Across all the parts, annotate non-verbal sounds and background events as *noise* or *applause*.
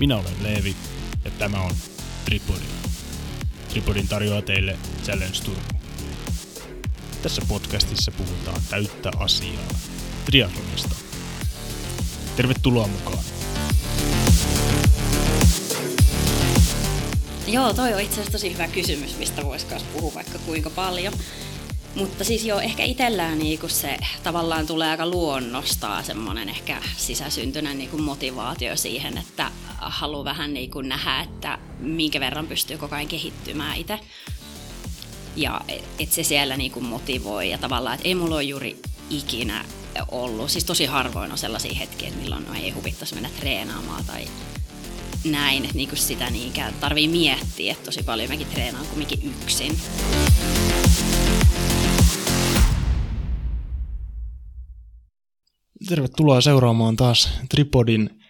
Minä olen Leevi ja tämä on Tripodi. Tripodin tarjoaa teille Challenge Turku. Tässä podcastissa puhutaan täyttä asiaa triathlonista. Tervetuloa mukaan. Joo, toi on itse asiassa tosi hyvä kysymys, mistä voisi puhua vaikka kuinka paljon. Mutta siis joo, ehkä itsellään niinku se tavallaan tulee aika luonnostaa semmoinen ehkä sisäsyntyinen niinku motivaatio siihen, että haluaa vähän niinku nähdä, että minkä verran pystyy koko ajan kehittymään itse. Ja että se siellä niinku motivoi ja tavallaan, että ei mulla ole juuri ikinä ollut, siis tosi harvoin on sellaisia hetkiä, milloin no ei huvittaisi mennä treenaamaan tai näin, että niinku sitä niinkään tarvii miettiä, että tosi paljon mäkin treenaan kumminkin yksin. Tervetuloa seuraamaan taas Tripodin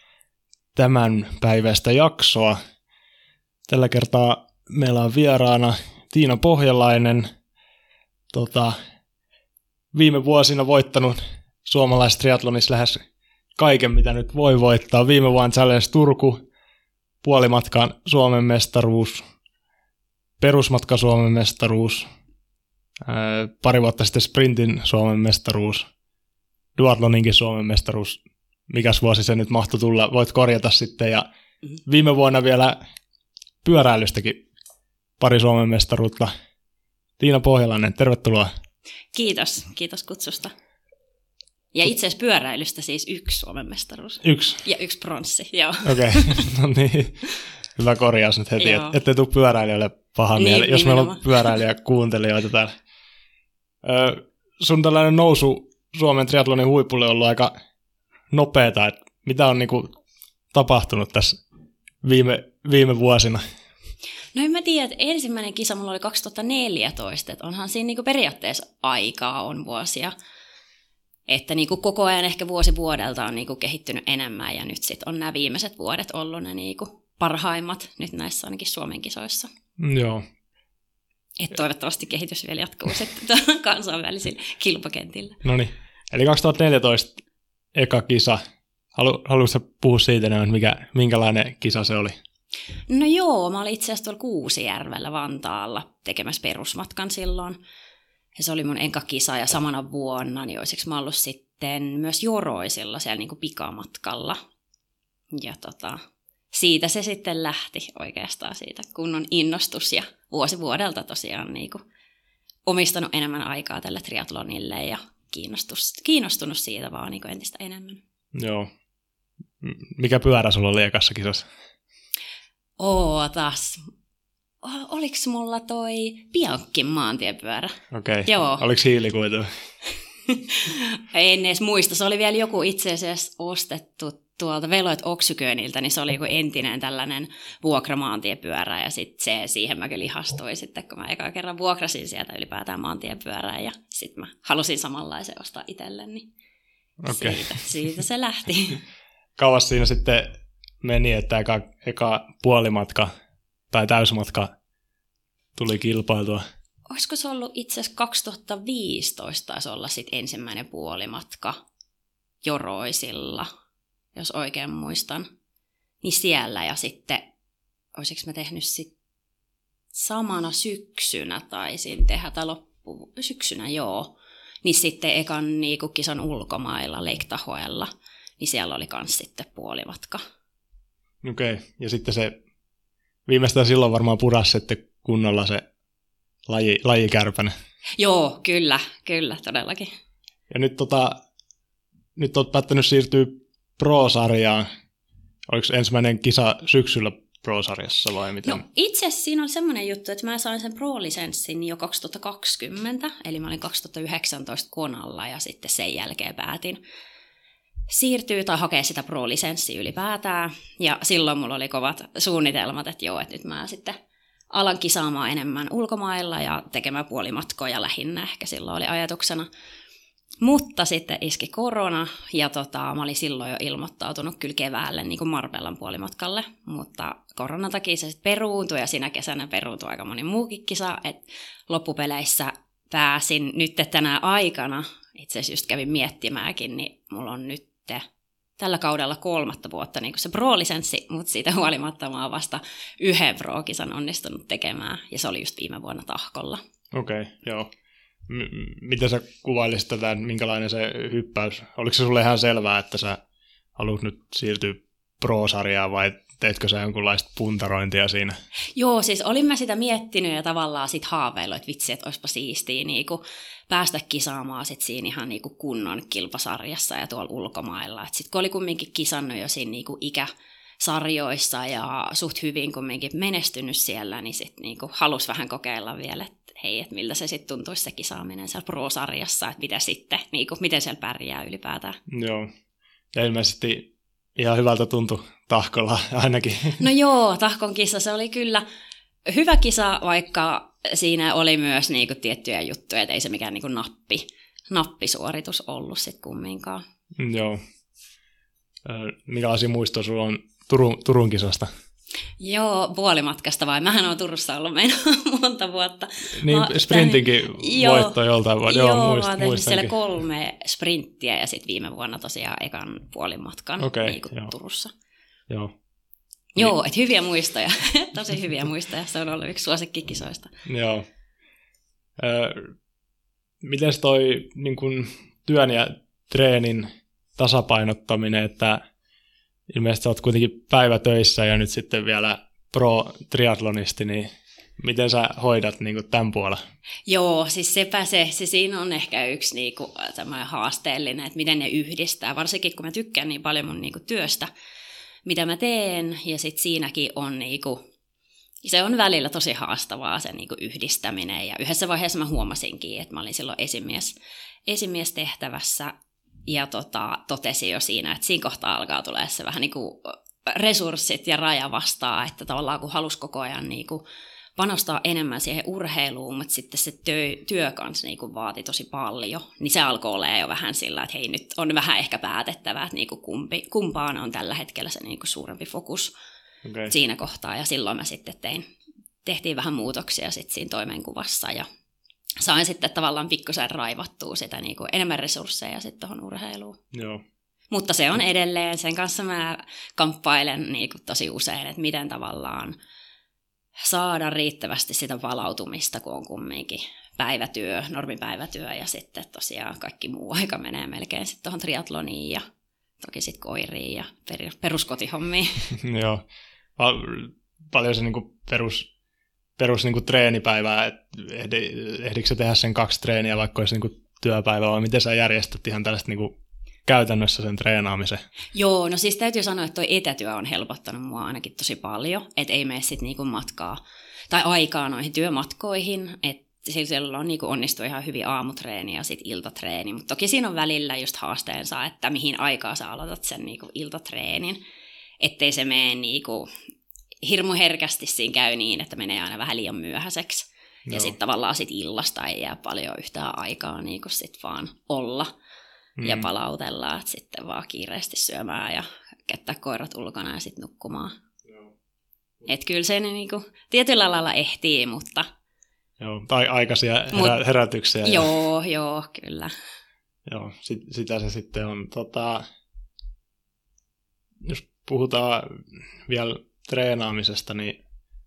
tämän päivästä jaksoa. Tällä kertaa meillä on vieraana Tiina Pohjalainen, tota, viime vuosina voittanut suomalaiset triatlonissa lähes kaiken, mitä nyt voi voittaa. Viime vuonna Challenge Turku, puolimatkan Suomen mestaruus, perusmatka Suomen mestaruus, pari vuotta sitten sprintin Suomen mestaruus – duathloninkin Suomen mestaruus, mikäs vuosi se nyt mahtui tulla, voit korjata sitten. Ja viime vuonna vielä pyöräilystäkin pari Suomen mestaruutta. Tiina Pohjalainen, tervetuloa. Kiitos, kiitos kutsusta. Ja itse asiassa pyöräilystä siis yksi Suomen mestaruus. Yksi? Ja yksi pronssi, joo. Okei, okay. *laughs* no niin. Hyvä korjaus nyt heti, että ette tule pyöräilijöille paha niin, mieli, jos meillä on pyöräilijä kuuntelijoita täällä. Ö, sun tällainen nousu Suomen triathlonin huipulle ollut aika nopeeta, että mitä on niin kuin tapahtunut tässä viime, viime vuosina? No en mä tiedä, että ensimmäinen kisa mulla oli 2014, että onhan siinä niin periaatteessa aikaa on vuosia. Että niin kuin koko ajan ehkä vuosi vuodelta on niin kuin kehittynyt enemmän ja nyt sitten on nämä viimeiset vuodet ollut ne niin kuin parhaimmat nyt näissä ainakin Suomen kisoissa. Joo, että toivottavasti kehitys vielä jatkuu sitten *laughs* kansainvälisillä kilpakentillä. No niin, eli 2014 eka kisa. Halu, haluaisitko puhua siitä, mikä, minkälainen kisa se oli? No joo, mä olin itse asiassa tuolla Kuusijärvellä Vantaalla tekemässä perusmatkan silloin. Ja se oli mun eka kisa ja samana vuonna, niin olisiko mä ollut sitten myös Joroisilla siellä niin kuin pikamatkalla. Ja tota, siitä se sitten lähti oikeastaan siitä kunnon innostus ja vuosi vuodelta tosiaan niin kuin omistanut enemmän aikaa tälle triatlonille ja kiinnostunut siitä vaan niin entistä enemmän. Joo. Mikä pyörä sulla oli ekassa kisassa? Ootas. Oliko mulla toi Biankin maantiepyörä? Okei. Okay. Joo. Oliko hiilikuitu? *laughs* en edes muista. Se oli vielä joku itse asiassa ostettu tuolta Veloit Oksyköniltä, niin se oli joku entinen tällainen vuokramaantiepyörä ja sitten se, siihen mä kyllä ihastuin sitten, kun mä eka kerran vuokrasin sieltä ylipäätään maantiepyörää ja sitten mä halusin samanlaisen ostaa itselleni. Niin okay. siitä, siitä se lähti. *laughs* Kauas siinä sitten meni, että eka, eka puolimatka tai täysmatka tuli kilpailtua? Olisiko se ollut itse asiassa 2015 taisi olla sitten ensimmäinen puolimatka Joroisilla jos oikein muistan, niin siellä ja sitten, olisiko mä tehnyt sitten samana syksynä taisin tehdä, tai loppu, syksynä joo, niin sitten ekan niin kisan ulkomailla Leiktahoella, niin siellä oli kans sitten puolimatka. Okei, okay. ja sitten se viimeistään silloin varmaan puras sitten kunnolla se laji, lajikärpäne. Joo, kyllä, kyllä, todellakin. Ja nyt, tota, nyt olet päättänyt siirtyä Pro-sarjaan. Oliko ensimmäinen kisa syksyllä Pro-sarjassa vai miten? No itse asiassa siinä on semmoinen juttu, että mä sain sen Pro-lisenssin jo 2020, eli mä olin 2019 konalla ja sitten sen jälkeen päätin siirtyä tai hakea sitä Pro-lisenssiä ylipäätään. Ja silloin mulla oli kovat suunnitelmat, että joo, että nyt mä sitten alan kisaamaan enemmän ulkomailla ja tekemään puolimatkoja lähinnä ehkä silloin oli ajatuksena. Mutta sitten iski korona ja tota, mä olin silloin jo ilmoittautunut kyllä keväälle niin kuin Marbellan puolimatkalle, mutta koronan takia se sitten peruuntui ja siinä kesänä peruuntui aika moni muukin kisa, että loppupeleissä pääsin nyt tänä aikana, itse asiassa just kävin miettimäänkin, niin mulla on nyt tällä kaudella kolmatta vuotta niin kuin se pro-lisenssi, mutta siitä huolimatta mä oon vasta yhden pro-kisan onnistunut tekemään, ja se oli just viime vuonna tahkolla. Okei, okay, joo. M- miten sä kuvailisit tätä, minkälainen se hyppäys? Oliko se sulle ihan selvää, että sä haluat nyt siirtyä pro-sarjaan vai teitkö sä jonkunlaista puntarointia siinä? Joo, siis olin mä sitä miettinyt ja tavallaan sit haaveillut, että vitsi, että olisipa siistiä niin päästä kisaamaan sit siinä ihan niin kuin kunnon kilpasarjassa ja tuolla ulkomailla. Sitten kun oli kumminkin kisannut jo siinä niin kuin ikä, sarjoissa ja suht hyvin kumminkin menestynyt siellä, niin sitten niinku halusi vähän kokeilla vielä, että hei, että miltä se sitten tuntuisi se kisaaminen siellä pro-sarjassa, että mitä sitten, niinku, miten siellä pärjää ylipäätään. Joo, ja ilmeisesti ihan hyvältä tuntui tahkolla ainakin. *laughs* No joo, tahkon kisa se oli kyllä hyvä kisa, vaikka siinä oli myös niinku tiettyjä juttuja, että ei se mikään niinku nappi, nappisuoritus ollut sitten kumminkaan. Joo. Mikälaisia muistoja sulla on Turun, Turun kisasta? Joo, puolimatkasta vai? Mähän olen Turussa ollut meidän *laughs* monta vuotta. Niin, mä, sprintinkin tämän, voitto joltain vuotta. Joo, joo muist, mä oon siellä kolme sprinttiä ja sitten viime vuonna tosiaan ekan puolimatkan okay, niin joo. Turussa. Joo. Joo, niin. että hyviä muistoja. *laughs* Tosi hyviä muistoja. Se on ollut yksi suosikkikisoista. Joo. Ö, miten toi niin kun, työn ja treenin tasapainottaminen, että ilmeisesti sä oot kuitenkin päivätöissä ja nyt sitten vielä pro-triatlonisti, niin miten sä hoidat niin kuin tämän puolen? Joo, siis sepä se, se siinä on ehkä yksi niin kuin, haasteellinen, että miten ne yhdistää, varsinkin kun mä tykkään niin paljon mun niin kuin, työstä, mitä mä teen, ja sitten siinäkin on niin kuin, se on välillä tosi haastavaa se niin kuin yhdistäminen, ja yhdessä vaiheessa mä huomasinkin, että mä olin silloin esimies, esimiestehtävässä, ja tota, totesi jo siinä, että siinä kohtaa alkaa tulee se vähän niin kuin resurssit ja raja vastaa, että tavallaan kun halusi koko ajan niin kuin panostaa enemmän siihen urheiluun, mutta sitten se työ, työ kanssa niin kuin vaati tosi paljon, niin se alkoi olla jo vähän sillä, että hei nyt on vähän ehkä päätettävää, että niin kuin kumpi, kumpaan on tällä hetkellä se niin kuin suurempi fokus okay. siinä kohtaa, ja silloin mä sitten tein, tehtiin vähän muutoksia sitten siinä toimenkuvassa ja sain sitten tavallaan pikkusen raivattua sitä niin kuin enemmän resursseja sitten tuohon urheiluun. Joo. Mutta se on edelleen, sen kanssa mä kamppailen niin kuin tosi usein, että miten tavallaan saada riittävästi sitä palautumista, kun on kumminkin päivätyö, normipäivätyö ja sitten tosiaan kaikki muu aika menee melkein sitten tuohon triatloniin ja toki sitten koiriin ja peruskotihommiin. *laughs* Joo, paljon se niinku perus perus niin kuin treenipäivää, että ehdi, ehdikö tehdä sen kaksi treeniä, vaikka olisi niin kuin työpäivä, vai miten sä järjestät ihan tällaista niin kuin käytännössä sen treenaamisen? Joo, no siis täytyy sanoa, että toi etätyö on helpottanut mua ainakin tosi paljon, että ei mene sitten niinku matkaa tai aikaa noihin työmatkoihin, että sillä on niin onnistu ihan hyvin aamutreeni ja sitten iltatreeni, mutta toki siinä on välillä just haasteensa, että mihin aikaa sä aloitat sen niin iltatreenin, ettei se mene niin hirmu herkästi siinä käy niin, että menee aina vähän liian myöhäiseksi. Joo. Ja sitten tavallaan sit illasta ei jää paljon yhtään aikaa niin kuin sit vaan olla mm. ja palautella, että sitten vaan kiireesti syömään ja kättää koirat ulkona ja sitten nukkumaan. Että kyllä se niin kuin, tietyllä lailla ehtii, mutta... Joo, tai aikaisia herä, Mut, herätyksiä. Joo, ja... joo, kyllä. Joo, sit, sitä se sitten on. Tota, jos puhutaan vielä treenaamisesta, niin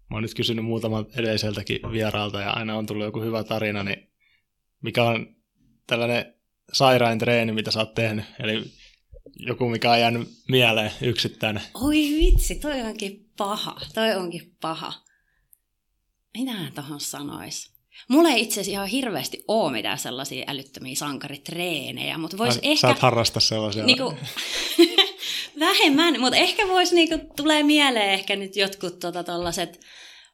mä oon nyt kysynyt muutaman edelliseltäkin vieraalta ja aina on tullut joku hyvä tarina, niin mikä on tällainen sairain treeni, mitä sä oot tehnyt? Eli joku, mikä on jäänyt mieleen yksittäinen. Oi vitsi, toi onkin paha. Toi onkin paha. Mitä tuohon sanois? Mulla ei itse asiassa ihan hirveästi ole mitään sellaisia älyttömiä sankaritreenejä, mutta vois Sä ehkä... Sä et harrasta sellaisia. Niinku, *laughs* vähemmän, mutta ehkä voisi niinku, tulee mieleen ehkä nyt jotkut tota,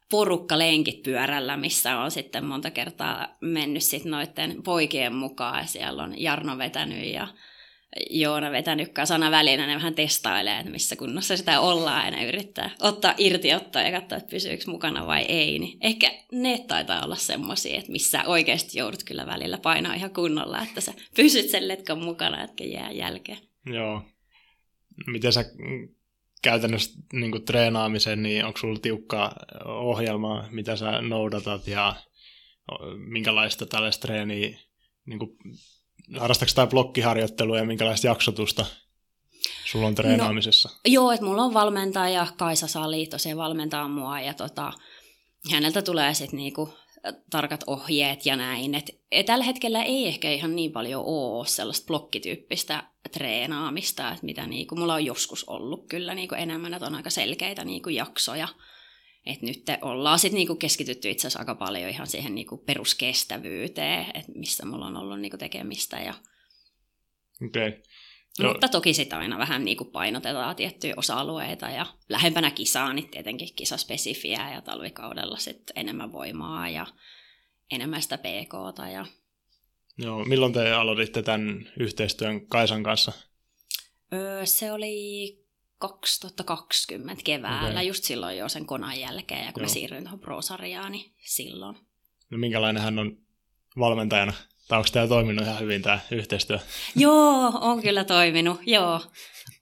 porukkalenkit pyörällä, missä on sitten monta kertaa mennyt sit noiden poikien mukaan. Ja siellä on Jarno vetänyt ja Joona vetänyt sana välinä, ne vähän testailee, että missä kunnossa sitä ollaan ne yrittää ottaa irti ottaa ja katsoa, että pysyykö mukana vai ei. Niin ehkä ne taitaa olla semmoisia, että missä oikeasti joudut kyllä välillä painaa ihan kunnolla, että sä pysyt sen letkon mukana, etkä jää jälkeen. Joo, miten sä käytännössä niin treenaamisen, niin onko sulla tiukka ohjelma, mitä sä noudatat ja minkälaista tällaista treeniä, niin kuin, harrastatko tai blokkiharjoittelua ja minkälaista jaksotusta? sulla on treenaamisessa? No, joo, että mulla on valmentaja, Kaisa Sali tosiaan valmentaa mua ja tota, häneltä tulee sitten niinku tarkat ohjeet ja näin. Et, et tällä hetkellä ei ehkä ihan niin paljon ole sellaista blokkityyppistä treenaamista, että mitä niinku, mulla on joskus ollut kyllä niinku enemmän, että on aika selkeitä niinku jaksoja. Et nyt ollaan sitten niinku keskitytty itse asiassa aika paljon ihan siihen niinku peruskestävyyteen, että missä mulla on ollut niinku tekemistä. Ja... Okay. No. Mutta toki sitä aina vähän niin kuin painotetaan tiettyjä osa-alueita ja lähempänä kisaa, niin tietenkin kisaspesifiä ja talvikaudella sitten enemmän voimaa ja enemmän sitä pk Ja... Joo, milloin te aloititte tämän yhteistyön Kaisan kanssa? Öö, se oli 2020 keväällä, okay. just silloin jo sen konan jälkeen, ja kun Joo. mä siirryin tuohon Pro-sarjaan, niin silloin. No minkälainen hän on valmentajana? Tai onko tämä toiminut ihan hyvin tämä yhteistyö? *laughs* Joo, on kyllä toiminut, joo.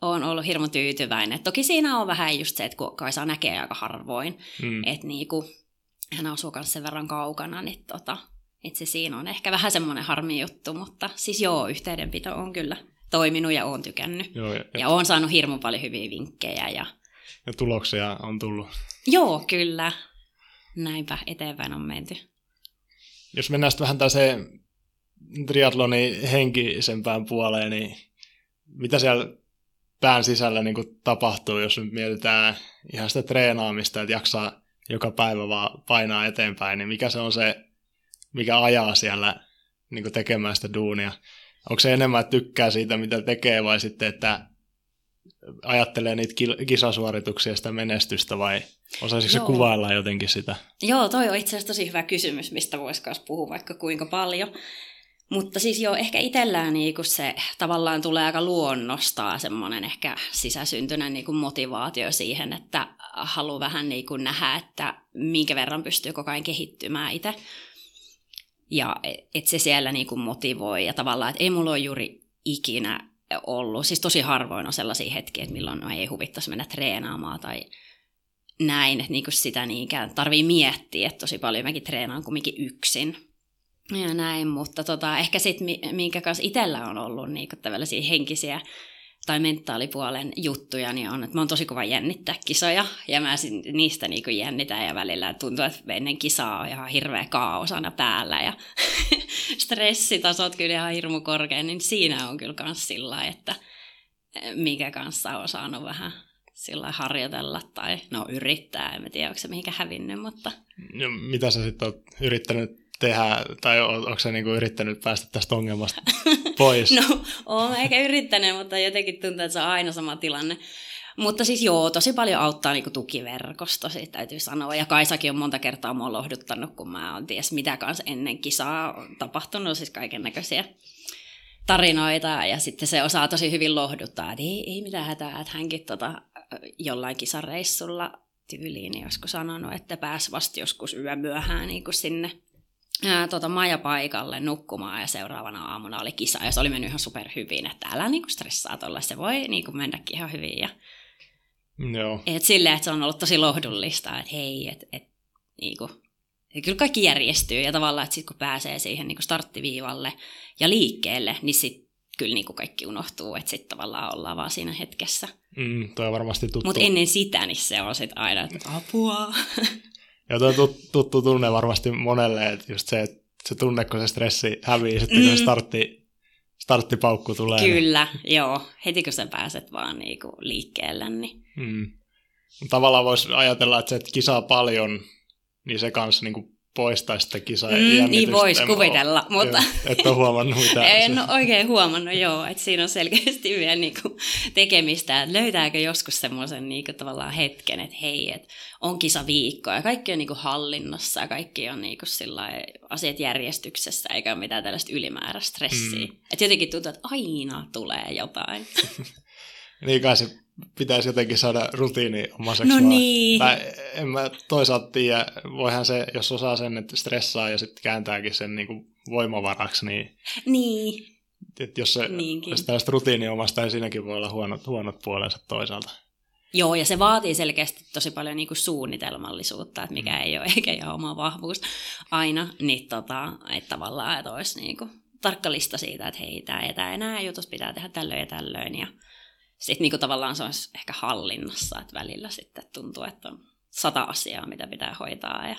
Olen ollut hirmu tyytyväinen. Toki siinä on vähän just se, että kun Kaisa näkee aika harvoin, mm. että niinku, hän asuu myös sen verran kaukana, niin tota, itse siinä on ehkä vähän semmoinen harmi juttu, mutta siis joo, yhteydenpito on kyllä toiminut ja on tykännyt. Joo, ja, ja olen saanut hirmu paljon hyviä vinkkejä. Ja... ja tuloksia on tullut. Joo, kyllä. Näinpä eteenpäin on menty. Jos mennään sitten vähän tällaiseen triatlonin henkisempään puoleen, niin mitä siellä pään sisällä niin kuin tapahtuu, jos nyt mietitään ihan sitä treenaamista, että jaksaa joka päivä vaan painaa eteenpäin, niin mikä se on se, mikä ajaa siellä niin kuin tekemään sitä duunia? Onko se enemmän, että tykkää siitä, mitä tekee, vai sitten, että ajattelee niitä kisasuorituksia ja sitä menestystä, vai osaisiko se kuvailla jotenkin sitä? Joo, toi on itse asiassa tosi hyvä kysymys, mistä voisi myös puhua vaikka kuinka paljon. Mutta siis joo, ehkä itsellään niin kuin se tavallaan tulee aika luonnostaa semmoinen ehkä sisäsyntyinen niin kuin motivaatio siihen, että haluaa vähän niin kuin nähdä, että minkä verran pystyy koko ajan kehittymään itse. Ja että se siellä niin kuin motivoi ja tavallaan, että ei mulla ole juuri ikinä ollut, siis tosi harvoin on sellaisia hetkiä, että milloin ei huvittaisi mennä treenaamaan tai näin, että niin kuin sitä niinkään tarvii miettiä, että tosi paljon mäkin treenaan kumminkin yksin ja näin, mutta tota, ehkä sitten, minkä kanssa itsellä on ollut niin tällaisia henkisiä tai mentaalipuolen juttuja, niin on, että mä oon tosi kova jännittää kisoja, ja mä niistä niin jännitän, ja välillä tuntuu, että ennen kisaa on ihan hirveä kaaosana päällä, ja *laughs* stressitasot kyllä ihan hirmu korkea, niin siinä on kyllä myös sillä että eh, mikä kanssa on saanut vähän sillä harjoitella tai no yrittää, en tiedä onko se mihinkä hävinnyt, mutta... No, mitä sä sitten oot yrittänyt tehdä, tai onko se niinku yrittänyt päästä tästä ongelmasta *laughs* pois? no, olen ehkä yrittänyt, mutta jotenkin tuntuu, että se on aina sama tilanne. Mutta siis joo, tosi paljon auttaa niinku tukiverkosto, siitä täytyy sanoa. Ja Kaisakin on monta kertaa mua lohduttanut, kun mä oon ties mitä kanssa ennen kisaa tapahtunut, siis kaiken näköisiä tarinoita. Ja sitten se osaa tosi hyvin lohduttaa, että ei, ei mitään hätää, että hänkin tota, jollain kisareissulla tyyliin joskus sanonut, että pääsi vasta joskus yömyöhään niin sinne ää, tota, majapaikalle nukkumaan ja seuraavana aamuna oli kisa ja se oli mennyt ihan super hyvin, että älä niinku stressaa tuolla, se voi niinku mennäkin ihan hyvin. Ja, Joo. Et silleen, että se on ollut tosi lohdullista, että hei, että et, niinku, ja kyllä kaikki järjestyy ja tavallaan, että sitten kun pääsee siihen niinku starttiviivalle ja liikkeelle, niin sitten kyllä niinku kaikki unohtuu, että sitten tavallaan ollaan vaan siinä hetkessä. Mm, toi on varmasti tuttu. Mutta ennen sitä, niin se on sitten aina, että apua. *laughs* Ja tuo tuttu, tunne varmasti monelle, että just se, että se tunne, kun se stressi hävii, sitten kun mm. se startti, starttipaukku tulee. Niin- Kyllä, niin... joo. Heti kun sä pääset vaan niinku liikkeelle, niin... Mm. Tavallaan voisi ajatella, että se, että kisaa paljon, niin se kanssa niinku poistaisi sitä kisaa mm, Niin voisi kuvitella, ole, mutta... Et ole huomannut mitä. *laughs* en ole oikein huomannut, joo, että siinä on selkeästi vielä niinku tekemistä, että löytääkö joskus semmoisen niinku tavallaan hetken, että hei, että on kisa viikko ja kaikki on niinku hallinnassa ja kaikki on niinku asiat järjestyksessä eikä ole mitään tällaista ylimääräistä stressiä. Mm. Että jotenkin tuntuu, että aina tulee jotain. *laughs* niin kai se pitäisi jotenkin saada rutiini omaseksi. No niin. Tai en mä toisaalta tiedä, voihan se, jos osaa sen, että stressaa ja sitten kääntääkin sen niin kuin voimavaraksi, niin... Niin. Että jos se Niinkin. jos tällaista rutiini omasta, niin siinäkin voi olla huonot, huonot puolensa toisaalta. Joo, ja se vaatii selkeästi tosi paljon niin kuin suunnitelmallisuutta, että mikä mm. ei ole eikä ihan oma vahvuus aina, niin tota, että tavallaan, että olisi niin kuin tarkka lista siitä, että hei, tämä ja tämä ja nämä jutus pitää tehdä tällöin ja tällöin, ja sitten niinku tavallaan se olisi ehkä hallinnassa, että välillä sitten tuntuu, että on sata asiaa, mitä pitää hoitaa. Ja...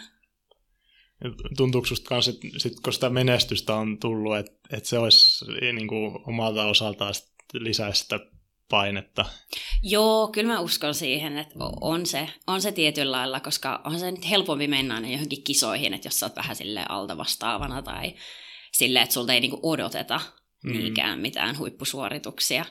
Tuntuuko sinusta kanssa, että sit, kun sitä menestystä on tullut, että, että se olisi niin kuin omalta osaltaan lisäisi sitä painetta? Joo, kyllä mä uskon siihen, että on se, on se tietyllä lailla, koska on se nyt helpompi mennä aina johonkin kisoihin, että jos sä oot vähän sille alta vastaavana tai silleen, että sulta ei niinku odoteta mm. niinkään mitään huippusuorituksia.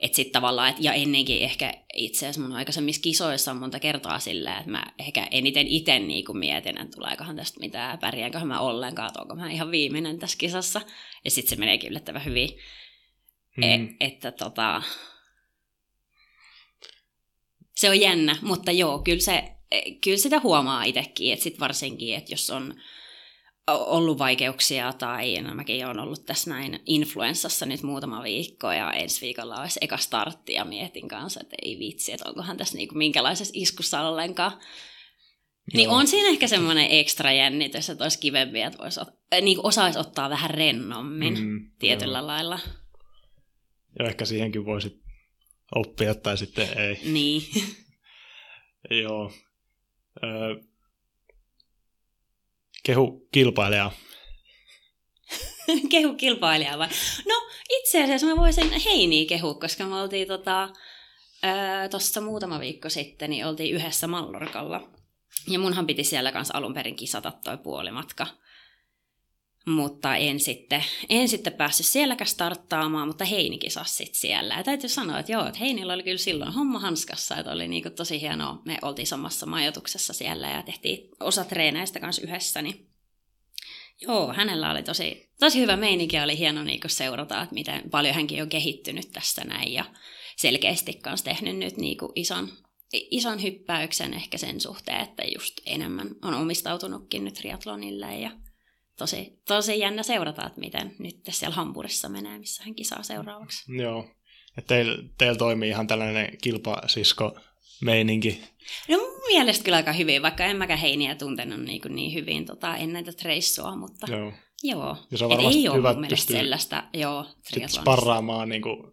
Et sit tavallaan, et, ja ennenkin ehkä itse asiassa mun aikaisemmissa kisoissa on monta kertaa silleen, että mä ehkä eniten itse niinku mietin, että tuleekohan tästä mitään, pärjäänkö mä ollenkaan, onko mä ihan viimeinen tässä kisassa. Ja sitten se meneekin yllättävän hyvin. Mm. E, että tota, se on jännä, mutta joo, kyllä, se, kyllä sitä huomaa itsekin, että sit varsinkin, että jos on ollut vaikeuksia tai no mäkin olen ollut tässä näin influenssassa nyt muutama viikko ja ensi viikolla olisi eka startti ja mietin kanssa, että ei vitsi, että onkohan tässä niinku minkälaisessa iskussa ollenkaan. Niin Joo. Niin on siinä ehkä semmoinen ekstra jännitys, että olisi kivempi, että voisi, niin osaisi ottaa vähän rennommin mm, tietyllä jo. lailla. Ja ehkä siihenkin voisi oppia tai sitten ei. Niin. *laughs* Joo. Öö, kehu kilpailijaa. *laughs* kehu kilpailijaa vai? No itse asiassa mä voisin Heiniä kehu, koska me oltiin tota, tuossa muutama viikko sitten, niin oltiin yhdessä Mallorkalla. Ja munhan piti siellä kanssa alun perin kisata toi puolimatka mutta en sitten, en sitten päässyt sielläkään starttaamaan, mutta Heini kisasi sitten siellä. Ja täytyy sanoa, että joo, että Heinillä oli kyllä silloin homma hanskassa, että oli niinku tosi hienoa. Me oltiin samassa majoituksessa siellä ja tehtiin osa treeneistä kanssa yhdessä, niin joo, hänellä oli tosi, tosi hyvä meininki ja oli hieno niinku seurata, että miten paljon hänkin on kehittynyt tässä näin ja selkeästi kanssa tehnyt nyt niinku ison, ison hyppäyksen ehkä sen suhteen, että just enemmän on omistautunutkin nyt triatlonille ja tosi, tosi jännä seurata, että miten nyt siellä Hampurissa menee, missä hän kisaa seuraavaksi. Joo, että teillä teil toimii ihan tällainen kilpasisko meininki. No mielestä kyllä aika hyvin, vaikka en mäkään heiniä tuntenut niin, kuin niin hyvin tota, ennen tätä reissua, mutta joo. joo. Ja se on varmasti ei hyvä, ole mun sellaista, joo, sparraamaan niin kuin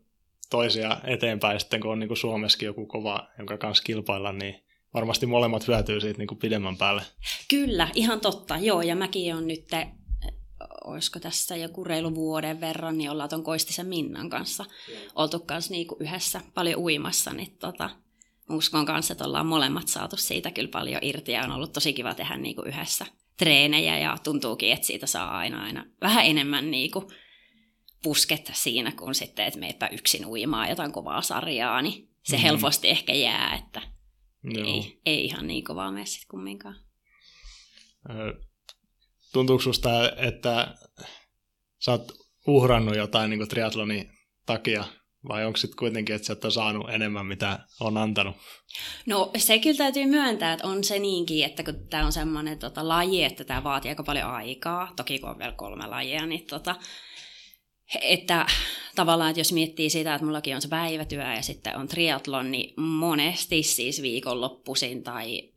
toisia eteenpäin sitten, kun on niin kuin Suomessakin joku kova, jonka kanssa kilpailla, niin varmasti molemmat hyötyy siitä niin kuin pidemmän päälle. Kyllä, ihan totta. Joo, ja mäkin on nyt, olisiko tässä joku reilu vuoden verran, niin ollaan tuon Koistisen Minnan kanssa mm. oltu kanssa niin kuin yhdessä paljon uimassa, niin tota, uskon kanssa, että ollaan molemmat saatu siitä kyllä paljon irti ja on ollut tosi kiva tehdä niin kuin yhdessä treenejä ja tuntuukin, että siitä saa aina, aina vähän enemmän niin kuin pusketta siinä, kun sitten, että meipä yksin uimaa jotain kovaa sarjaa, niin se mm. helposti ehkä jää, että ei, ei ihan niin kovaa mene sitten kumminkaan. Tuntuuko susta, että sä oot uhrannut jotain niin triatlonin takia, vai onko sitten kuitenkin, että sä et ole saanut enemmän, mitä on antanut? No se kyllä täytyy myöntää, että on se niinkin, että kun tämä on semmoinen tota, laji, että tämä vaatii aika paljon aikaa, toki kun on vielä kolme lajia, niin tota, että tavallaan, että jos miettii sitä, että mullakin on se päivätyö ja sitten on triatlon, niin monesti siis viikonloppuisin tai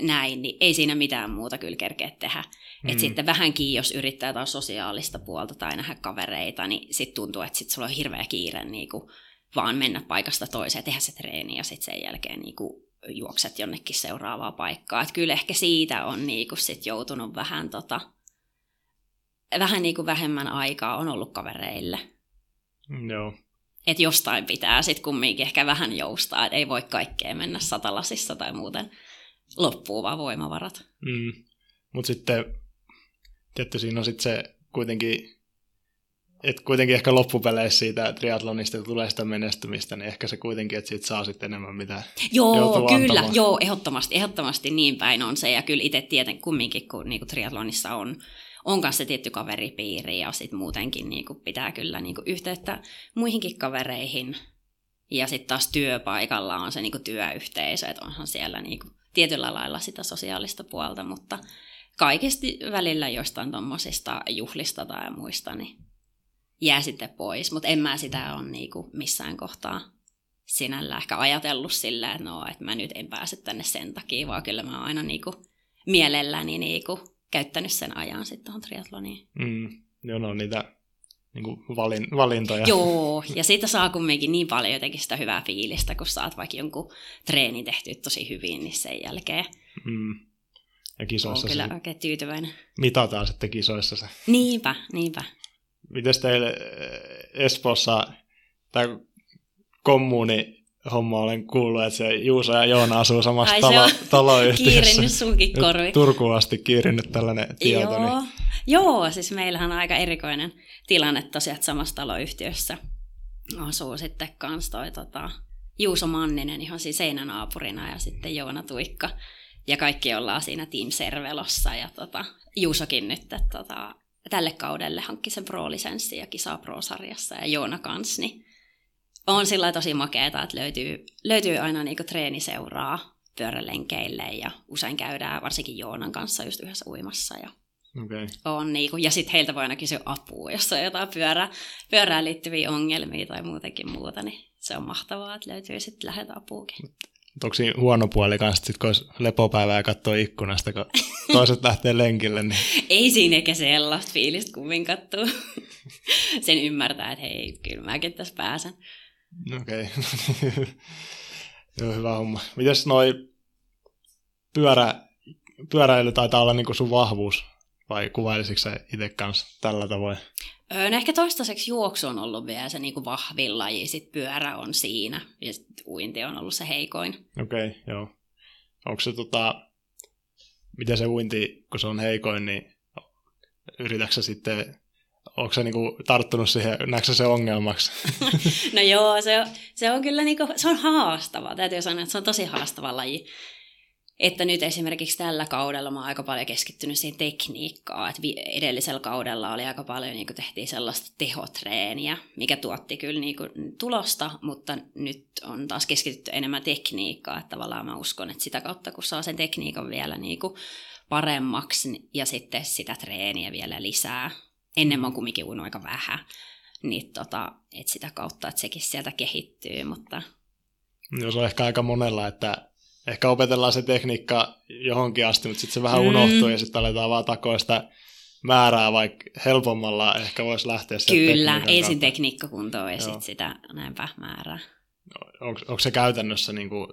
näin, niin ei siinä mitään muuta kyllä kerkeä tehdä. Mm. Että sitten vähänkin, jos yrittää taas sosiaalista puolta tai nähdä kavereita, niin sitten tuntuu, että sitten sulla on hirveä kiire niin kuin vaan mennä paikasta toiseen, tehdä se treeni ja sitten sen jälkeen niin kuin juokset jonnekin seuraavaa paikkaa. Että kyllä ehkä siitä on niin kuin sit joutunut vähän tota, vähän niin kuin vähemmän aikaa on ollut kavereille. Mm, joo. Että jostain pitää sitten kumminkin ehkä vähän joustaa, että ei voi kaikkea mennä satalasissa tai muuten loppuu vaan voimavarat. Mm. Mutta sitten, tietty siinä on sitten se kuitenkin, että kuitenkin ehkä loppupeleissä siitä triatlonista tulee sitä menestymistä, niin ehkä se kuitenkin, että siitä saa sitten enemmän mitä Joo, kyllä, antamaan. joo, ehdottomasti, ehdottomasti niin päin on se, ja kyllä itse tieten kumminkin, kun niin kuin triatlonissa on on kanssa se tietty kaveripiiri ja sitten muutenkin niin kuin pitää kyllä niin kuin yhteyttä muihinkin kavereihin. Ja sitten taas työpaikalla on se niin kuin työyhteisö, että onhan siellä niin kuin tietyllä lailla sitä sosiaalista puolta, mutta kaikesti välillä jostain tuommoisista juhlista tai muista, niin jää sitten pois. Mutta en mä sitä ole niin kuin missään kohtaa sinällä ehkä ajatellut sillä, että no, että mä nyt en pääse tänne sen takia, vaan kyllä mä aina niin kuin mielelläni niin kuin käyttänyt sen ajan sitten tuohon triatloniin. Mm, joo, no niitä niin kuin valin, valintoja. Joo, *laughs* ja siitä saa kumminkin niin paljon jotenkin sitä hyvää fiilistä, kun saat vaikka jonkun treenin tehty tosi hyvin, niin sen jälkeen Mm. Ja kisoissa on kyllä se oikein tyytyväinen. mitataan sitten kisoissa se. Niinpä, niinpä. Mites teille eh, Espoossa, tai kommuuni homma olen kuullut, että se Juuso ja Joona asuu samassa Ai talo, taloyhtiössä. Kiirinnyt sunkin korvi. Turkuun asti kiirinyt tällainen tieto. Joo. Niin, Joo, siis meillähän on aika erikoinen tilanne tosiaan, että samassa taloyhtiössä asuu sitten kans toi tota, Juuso Manninen ihan siinä seinänaapurina ja sitten Joona Tuikka. Ja kaikki ollaan siinä Team Servelossa ja tota, Juusokin nyt että, tota, tälle kaudelle hankki sen pro-lisenssin ja kisaa pro-sarjassa ja Joona kans, niin on sillä tosi makeeta, että löytyy, löytyy aina niinku treeniseuraa pyörälenkeille ja usein käydään varsinkin Joonan kanssa just yhdessä uimassa ja okay. on niinku, ja sitten heiltä voi aina kysyä apua, jos on jotain pyörää, pyörään liittyviä ongelmia tai muutenkin muuta, niin se on mahtavaa, että löytyy sitten läheltä apuukin. Onko siinä huono puoli kanssa, sit, kun olisi lepopäivää ja katsoo ikkunasta, kun toiset lähtee lenkille, niin *laughs* Ei siinä eikä sellaista fiilistä kummin kattuu. *laughs* Sen ymmärtää, että hei, kyllä mäkin tässä pääsen. okei. Okay. *laughs* Joo, hyvä homma. Mites noi pyörä, pyöräily taitaa olla niinku sun vahvuus, vai kuvailisitko sä itse kanssa tällä tavoin? Öö, no ehkä toistaiseksi juoksu on ollut vielä se niinku vahvin laji, sitten pyörä on siinä, ja sit uinti on ollut se heikoin. Okei, okay, joo. Onko se tota, miten se uinti, kun se on heikoin, niin yritätkö sitten, onko se niinku tarttunut siihen, näetkö se ongelmaksi? *laughs* No joo, se on, se on kyllä niinku, se on haastava. Täytyy sanoa, että se on tosi haastava laji. Että nyt esimerkiksi tällä kaudella mä oon aika paljon keskittynyt siihen tekniikkaan. Että edellisellä kaudella oli aika paljon, niin tehtiin sellaista tehotreeniä, mikä tuotti kyllä niin tulosta, mutta nyt on taas keskitytty enemmän tekniikkaan. Että tavallaan mä uskon, että sitä kautta kun saa sen tekniikan vielä niin paremmaksi niin- ja sitten sitä treeniä vielä lisää. Ennen mä oon kumminkin uinut aika vähän niin tota, et sitä kautta, että sekin sieltä kehittyy, mutta Joo, se on ehkä aika monella, että ehkä opetellaan se tekniikka johonkin asti, mutta sitten se vähän Mm. unohtuu ja sitten aletaan vaan takoa sitä määrää, vaikka helpommalla ehkä voisi lähteä sieltä kyllä, ensin kautta. tekniikka kuntoon ja sitten sitä näinpä määrää. Onko, onko se käytännössä, niin kuin,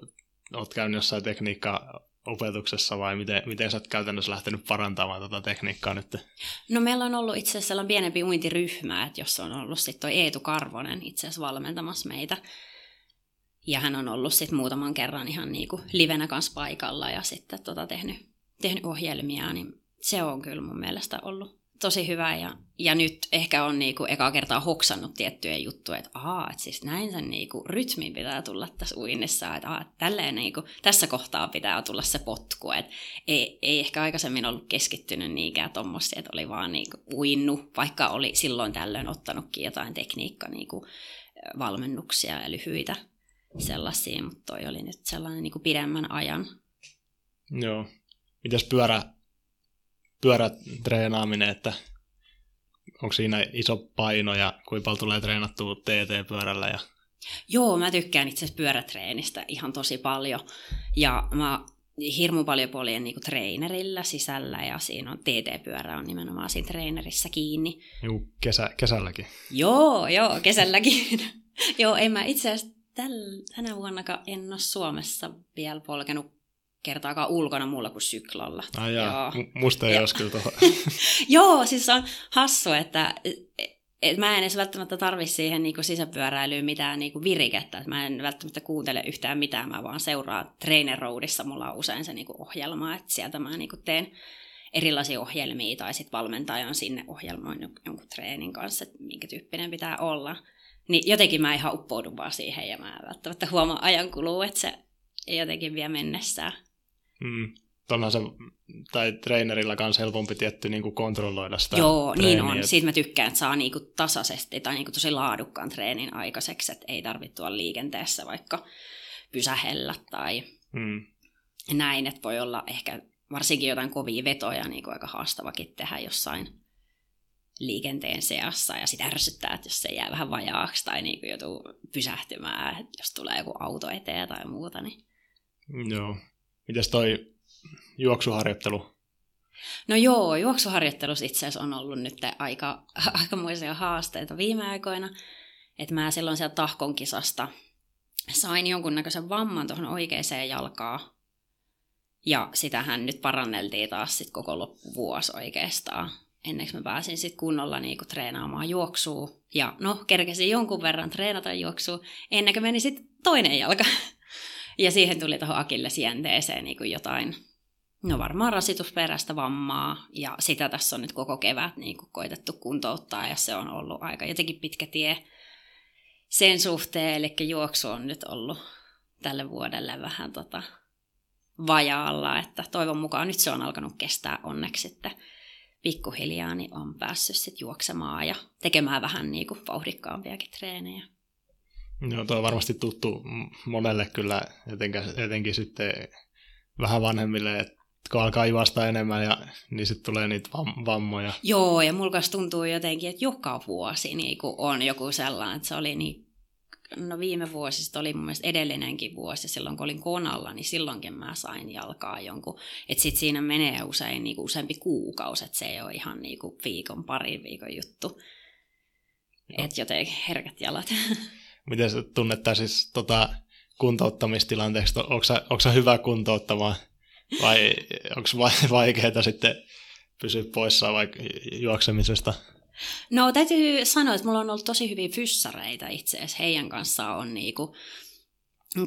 olet käynyt jossain tekniikka-opetuksessa vai miten, miten sä oot käytännössä lähtenyt parantamaan tätä tekniikkaa nyt? No meillä on ollut itse asiassa sellainen pienempi uintiryhmä, että jos on ollut sitten toi Eetu Karvonen itse asiassa valmentamassa meitä. Ja hän on ollut sitten muutaman kerran ihan niinku livenä kanssa paikalla ja sitten tota tehnyt, tehnyt ohjelmia, niin se on kyllä mun mielestä ollut tosi hyvä. Ja, ja nyt ehkä on niinku ekaa kertaa hoksannut tiettyjä juttuja, että ahaa, että siis näin sen niinku rytmin pitää tulla tässä uinnissa, että, aha, tälleen niinku, tässä kohtaa pitää tulla se potku, että ei, ei ehkä aikaisemmin ollut keskittynyt niinkään tuommoisia, että oli vaan niinku uinnu, vaikka oli silloin tällöin ottanutkin jotain tekniikka niinku, valmennuksia ja lyhyitä sellaisia, mutta toi oli nyt sellainen niinku pidemmän ajan. Joo. Mites pyörä, pyörätreenaaminen, että onko siinä iso paino ja kuinka paljon tulee treenattua TT-pyörällä ja Joo, mä tykkään itse asiassa pyörätreenistä ihan tosi paljon. Ja mä hirmu paljon poljen niinku treenerillä sisällä ja siinä on TT-pyörä on nimenomaan siinä treenerissä kiinni. niin kesä, kesälläkin? Joo, joo, kesälläkin. *laughs* joo, en mä itse asiassa täl, tänä vuonnakaan en ole Suomessa vielä polkenut kertaakaan ulkona muulla kuin syklalla. Ai jaa, Joo. M- musta ei olisi kyllä tuohon. *laughs* Joo, siis on hassu, että et mä en edes välttämättä tarvi siihen niinku sisäpyöräilyyn mitään niinku virikettä. Et mä en välttämättä kuuntele yhtään mitään, mä vaan seuraan Trainer Roadissa. Mulla on usein se niinku ohjelma, että sieltä mä niinku teen erilaisia ohjelmia tai sitten valmentaja on sinne ohjelmoinut jonkun treenin kanssa, että minkä tyyppinen pitää olla. Niin jotenkin mä ihan uppoudun vaan siihen ja mä välttämättä huomaa ajan kuluu, että se jotenkin vie mennessään. Mm. Onhan se, tai treenerillä kanssa helpompi tietty niin kuin kontrolloida sitä Joo, niin treeniä, on. et- Siitä mä tykkään, että saa niinku tasaisesti tai niinku tosi laadukkaan treenin aikaiseksi, että ei tarvitse tuolla liikenteessä vaikka pysähellä tai Mm. näin, että voi olla ehkä varsinkin jotain kovia vetoja niin kuin aika haastavakin tehdä jossain liikenteen seassa ja sitä ärsyttää, että jos se jää vähän vajaaksi tai niin kuin joutuu pysähtymään, jos tulee joku auto eteen tai muuta. Niin. Joo. Mites toi juoksuharjoittelu? No joo, juoksuharjoittelussa itse asiassa on ollut nyt aika, *laughs* aikamoisia haasteita viime aikoina. Että mä silloin sieltä tahkon kisasta sain jonkunnäköisen vamman tuohon oikeaan jalkaan. Ja sitähän nyt paranneltiin taas sit koko loppuvuosi oikeastaan. Ennen kuin mä pääsin sitten kunnolla niinku treenaamaan juoksua. Ja no, kerkesin jonkun verran treenata juoksua, ennen kuin meni sitten toinen jalka. *laughs* Ja siihen tuli tuohon akillesjänteeseen niinku jotain, no varmaan rasitusperäistä vammaa. Ja sitä tässä on nyt koko kevät niinku koitettu kuntouttaa ja se on ollut aika jotenkin pitkä tie sen suhteen, eli juoksu on nyt ollut tälle vuodelle vähän tota vajaalla, että toivon mukaan nyt se on alkanut kestää onneksi sitten pikkuhiljaa, niin on päässyt sitten juoksemaan ja tekemään vähän niin kuin vauhdikkaampiakin treenejä. Joo, tuo on varmasti tuttu monelle kyllä, etenkin, etenkin sitten vähän vanhemmille, että kun alkaa juosta enemmän, ja, niin sitten tulee niitä vam- vammoja. Joo, ja mulla tuntuu jotenkin, että joka vuosi niin on joku sellainen, että se oli niin no viime vuosista oli mun mielestä edellinenkin vuosi, silloin kun olin konalla, niin silloinkin mä sain jalkaa jonkun. Että sit siinä menee usein niin kuin useampi kuukausi, että se ei ole ihan niin kuin viikon, parin viikon juttu. Että jotenkin herkät jalat. *laughs* Miten sä tunnet siis tota, kuntouttamistilanteeksi? Onko sä hyvä kuntouttamaan vai onko *laughs* vaikeaa sitten pysyä poissa vaikka juoksemisesta? No täytyy sanoa, että mulla on ollut tosi hyviä fyssareita itse asiassa. Heidän kanssaan on niinku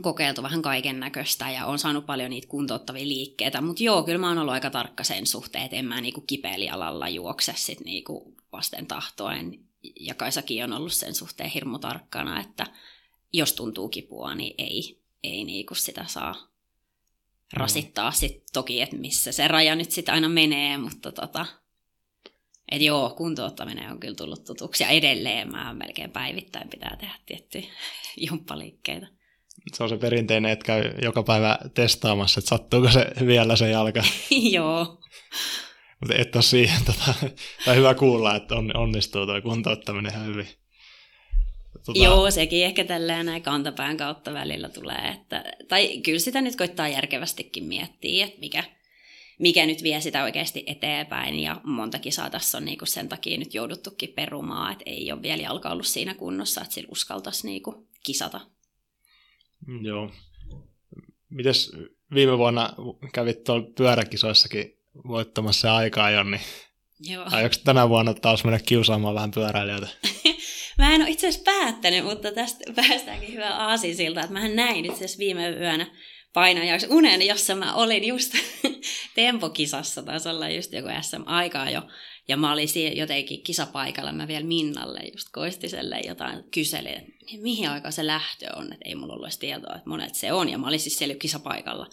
kokeiltu vähän kaiken näköistä ja on saanut paljon niitä kuntouttavia liikkeitä. Mutta joo, kyllä mä oon ollut aika tarkka sen suhteen, että en mä niinku kipeälialalla juokse sit niinku vasten tahtoen. Ja Kaisakin on ollut sen suhteen hirmu tarkkana, että jos tuntuu kipua, niin ei, ei niinku sitä saa rasittaa. Sitten toki, että missä se raja nyt sitten aina menee, mutta tota, että joo, kuntouttaminen on kyllä tullut tutuksi ja edelleen mä melkein päivittäin pitää tehdä tiettyjä *laughs* jumppaliikkeitä. Se on se perinteinen, että käy joka päivä testaamassa, että sattuuko se vielä se jalka. *laughs* joo. Mutta et ole siihen, *laughs* tota, tai hyvä kuulla, että on, onnistuu tuo kuntouttaminen ihan hyvin. Tota... Joo, sekin ehkä tällä näin kantapään kautta välillä tulee. Että, tai kyllä sitä nyt koittaa järkevästikin miettiä, että mikä, mikä nyt vie sitä oikeasti eteenpäin. Ja monta kisaa tässä on niinku sen takia nyt jouduttukin perumaan, että ei ole vielä jalka ollut siinä kunnossa, että sillä uskaltaisi niinku kisata. Mm, joo. Mites viime vuonna kävit tuolla pyöräkisoissakin voittamassa aikaa, Jonni? Joo. Aioks tänä vuonna taas mennä kiusaamaan vähän pyöräilijöitä? *laughs* mä en ole itse asiassa päättänyt, mutta tästä päästäänkin hyvä aasi siltä, että mä näin itse asiassa viime yönä painajaksi unen, jossa mä olin just *laughs* tempokisassa, taisi olla just joku SM-aikaa jo, ja mä olin siellä jotenkin kisapaikalla, mä vielä Minnalle just Koistiselle jotain kyselin, että mihin aikaan se lähtö on, että ei mulla ollut tietoa, että monet se on, ja mä olin siis siellä kisapaikalla.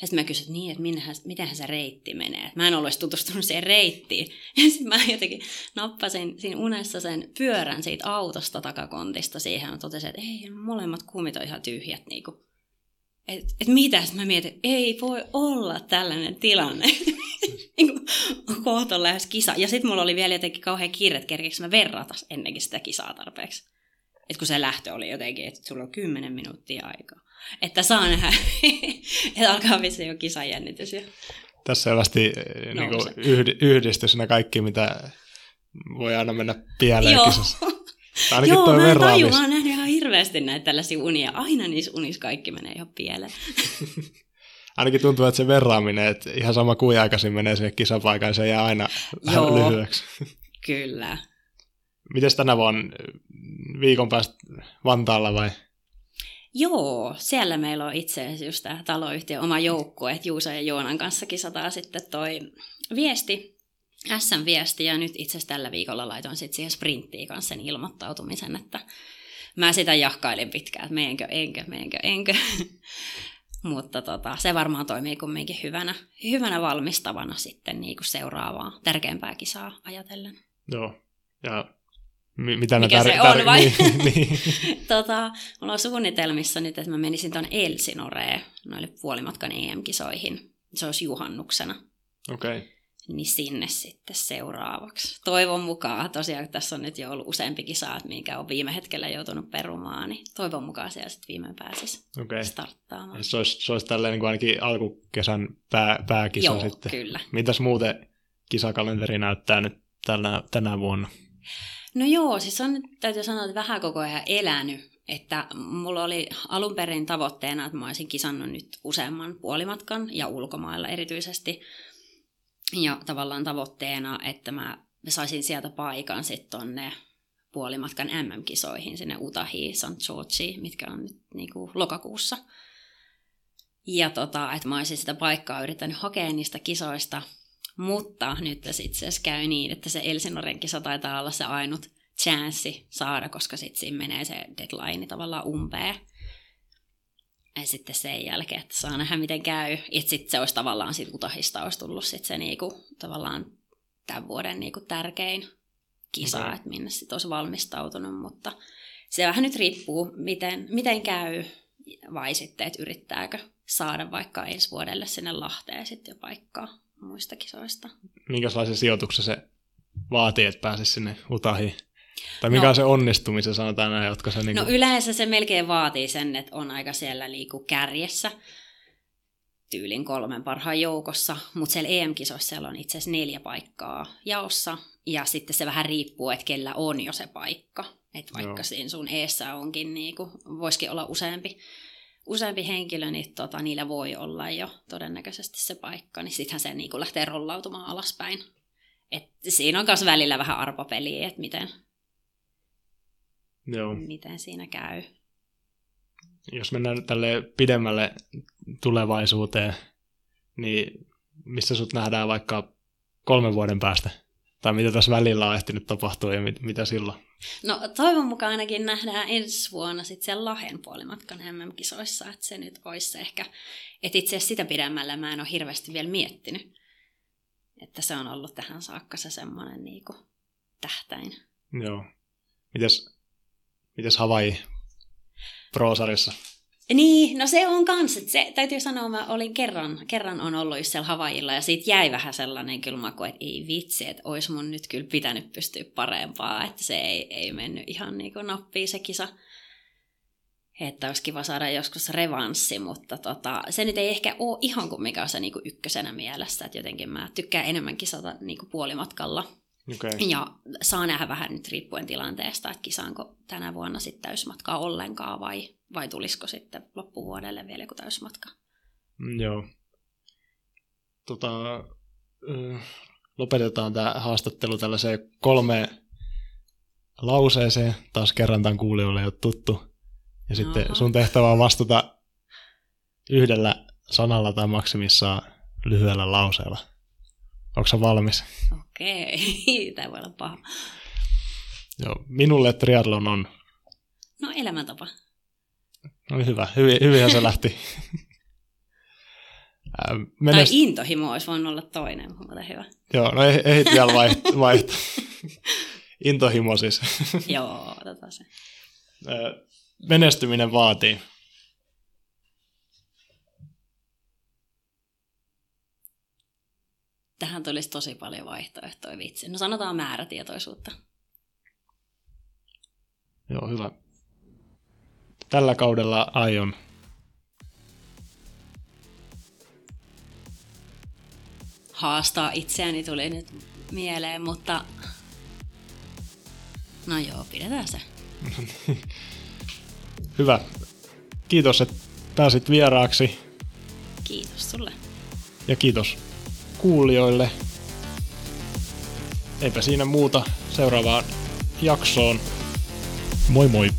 Ja sitten mä kysyin, että niin, että mitenhän se reitti menee. Et mä en ollut tutustunut siihen reittiin. *laughs* Ja sitten mä jotenkin nappasin siinä unessa sen pyörän siitä autosta takakontista siihen. Ja totesin, että ei, molemmat kuumit on ihan tyhjät. Niin kuin että et mitä, mä mietin, ei voi olla tällainen tilanne. *laughs* niin kohta lähes kisa. Ja sitten mulla oli vielä jotenkin kauhean kiire, että mä verrata ennenkin sitä kisaa tarpeeksi. Että kun se lähtö oli jotenkin, että sulla on kymmenen minuuttia aikaa. Että saa nähdä, *laughs* että alkaa vissi jo kisajännitys. Jo. Tässä selvästi eh, niin yhdistys kaikki, mitä voi aina mennä pieleen Joo. kisassa. *laughs* Ainakin Joo, toi mä en hirveästi näitä tällaisia unia. Aina niissä unissa kaikki menee ihan pieleen. *laughs* Ainakin tuntuu, että se verraaminen, että ihan sama kuin aikaisin menee siihen kisapaikan, se jää aina *laughs* Joo, lyhyeksi. kyllä. Miten tänä vuonna viikon päästä Vantaalla vai? Joo, siellä meillä on itse asiassa just tämä taloyhtiö oma joukkue, että Juusa ja Joonan kanssa kisataan sitten toi viesti SM-viesti ja nyt itse asiassa tällä viikolla laitoin sitten siihen sprinttiin kanssa sen ilmoittautumisen, että mä sitä jahkailin pitkään, että meenkö, enkö, meenkö, enkö. *laughs* Mutta tota, se varmaan toimii kumminkin hyvänä, hyvänä valmistavana sitten niin kuin seuraavaa tärkeämpää kisaa ajatellen. Joo, ja mi- mitä Mikä tar- se tar- on vai? niin, *laughs* niin. *laughs* tota, mulla on suunnitelmissa nyt, että mä menisin tuonne Elsinoreen noille puolimatkan EM-kisoihin. Se olisi juhannuksena. Okei. Okay niin sinne sitten seuraavaksi. Toivon mukaan, tosiaan tässä on nyt jo ollut useampi kisa, minkä on viime hetkellä joutunut perumaan, niin toivon mukaan siellä sitten viimein pääsisi okay. starttaamaan. Se olisi, se olisi tälleen niin kuin ainakin alkukesän pää, pääkisa Joo, sitten. kyllä. Mitäs muuten kisakalenteri näyttää nyt tänä, tänä vuonna? No joo, siis on nyt täytyy sanoa, että vähän koko ajan elänyt. Että mulla oli alun perin tavoitteena, että mä olisin kisannut nyt useamman puolimatkan ja ulkomailla erityisesti. Ja tavallaan tavoitteena, että mä saisin sieltä paikan sitten tonne puolimatkan MM-kisoihin sinne Utahiin, St. Georgeen, mitkä on nyt niin kuin lokakuussa. Ja tota, että mä olisin sitä paikkaa yrittänyt hakea niistä kisoista, mutta nyt itse asiassa käy niin, että se Elsinoren kisa taitaa olla se ainut chanssi saada, koska sitten siinä menee se deadline tavallaan umpeen. Ja sitten sen jälkeen, että saa nähdä miten käy. Ja sitten se olisi tavallaan siitä Utahista olisi tullut sit se niinku, tavallaan tämän vuoden niinku tärkein kisa, okay. että minne sitten olisi valmistautunut, mutta se vähän nyt riippuu, miten, miten käy, vai sitten, että yrittääkö saada vaikka ensi vuodelle sinne Lahteen sitten jo paikkaa muista kisoista. Minkälaisen sijoituksen se vaatii, että pääsisi sinne Utahiin? Tai mikä no, on se onnistumisen, sanotaan näin, jotka se... Niin kuin... No yleensä se melkein vaatii sen, että on aika siellä liiku kärjessä tyylin kolmen parhaan joukossa, mutta siellä EM-kisoissa siellä on itse asiassa neljä paikkaa jaossa, ja sitten se vähän riippuu, että kellä on jo se paikka. Että vaikka Joo. siinä sun eessä onkin, niin kuin, voisikin olla useampi, useampi henkilö, niin tota, niillä voi olla jo todennäköisesti se paikka, niin sittenhän se niin kuin lähtee rollautumaan alaspäin. Et siinä on myös välillä vähän arpapeliä, että miten, Joo. miten siinä käy. Jos mennään tälle pidemmälle tulevaisuuteen, niin missä sut nähdään vaikka kolmen vuoden päästä? Tai mitä tässä välillä on ehtinyt tapahtua ja mit, mitä silloin? No toivon mukaan ainakin nähdään ensi vuonna sitten siellä Lahden puolimatkan MM-kisoissa, että se nyt olisi se ehkä, että itse asiassa sitä pidemmällä mä en ole hirveästi vielä miettinyt. Että se on ollut tähän saakka se semmoinen niinku tähtäin. Joo. Mites, mites Hawaii Pro-sarjassa? Niin, no se on kans, se täytyy sanoa, mä olin kerran, kerran on ollut just siellä Havailla ja siitä jäi vähän sellainen kyllä maku, että ei vitsi, että olisi mun nyt kyllä pitänyt pystyä parempaa, että se ei, ei mennyt ihan niin kuin nappiin se kisa. Että olisi kiva saada joskus revanssi, mutta tota, se nyt ei ehkä ole ihan kuin mikä on se niin kuin ykkösenä mielessä, että jotenkin mä tykkään enemmän kisata niin kuin puolimatkalla Okay. Ja saa nähdä vähän nyt riippuen tilanteesta, että kisaanko tänä vuonna sitten täysmatkaa ollenkaan vai, vai tulisiko sitten loppuvuodelle vielä joku täysmatka. Mm, joo. Tota, lopetetaan tämä haastattelu tällaiseen kolme lauseeseen. Taas kerran tämän kuulijoille ei ole tuttu. Ja sitten Aha. sun tehtävä on vastata yhdellä sanalla tai maksimissaan lyhyellä lauseella. Onko valmis? Okei, *laughs* tämä voi olla paha. Joo, minulle triathlon on... No elämäntapa. No hyvä, hyvin, hyvinhän se lähti. *laughs* Menest... Tai intohimo olisi voinut olla toinen, mutta hyvä. Joo, no ehdit vielä vaihtaa. *laughs* Vaiht. Intohimo siis. Joo, tota se. Menestyminen vaatii. Tähän tulisi tosi paljon vaihtoehtoja vitsi. No sanotaan määrätietoisuutta. Joo, hyvä. Tällä kaudella aion haastaa itseäni tuli nyt mieleen, mutta no joo, pidetään se. *laughs* Hyvä. Kiitos, että pääsit vieraaksi. Kiitos sulle. Ja kiitos kuulijoille. Eipä siinä muuta seuraavaan jaksoon. Moi moi!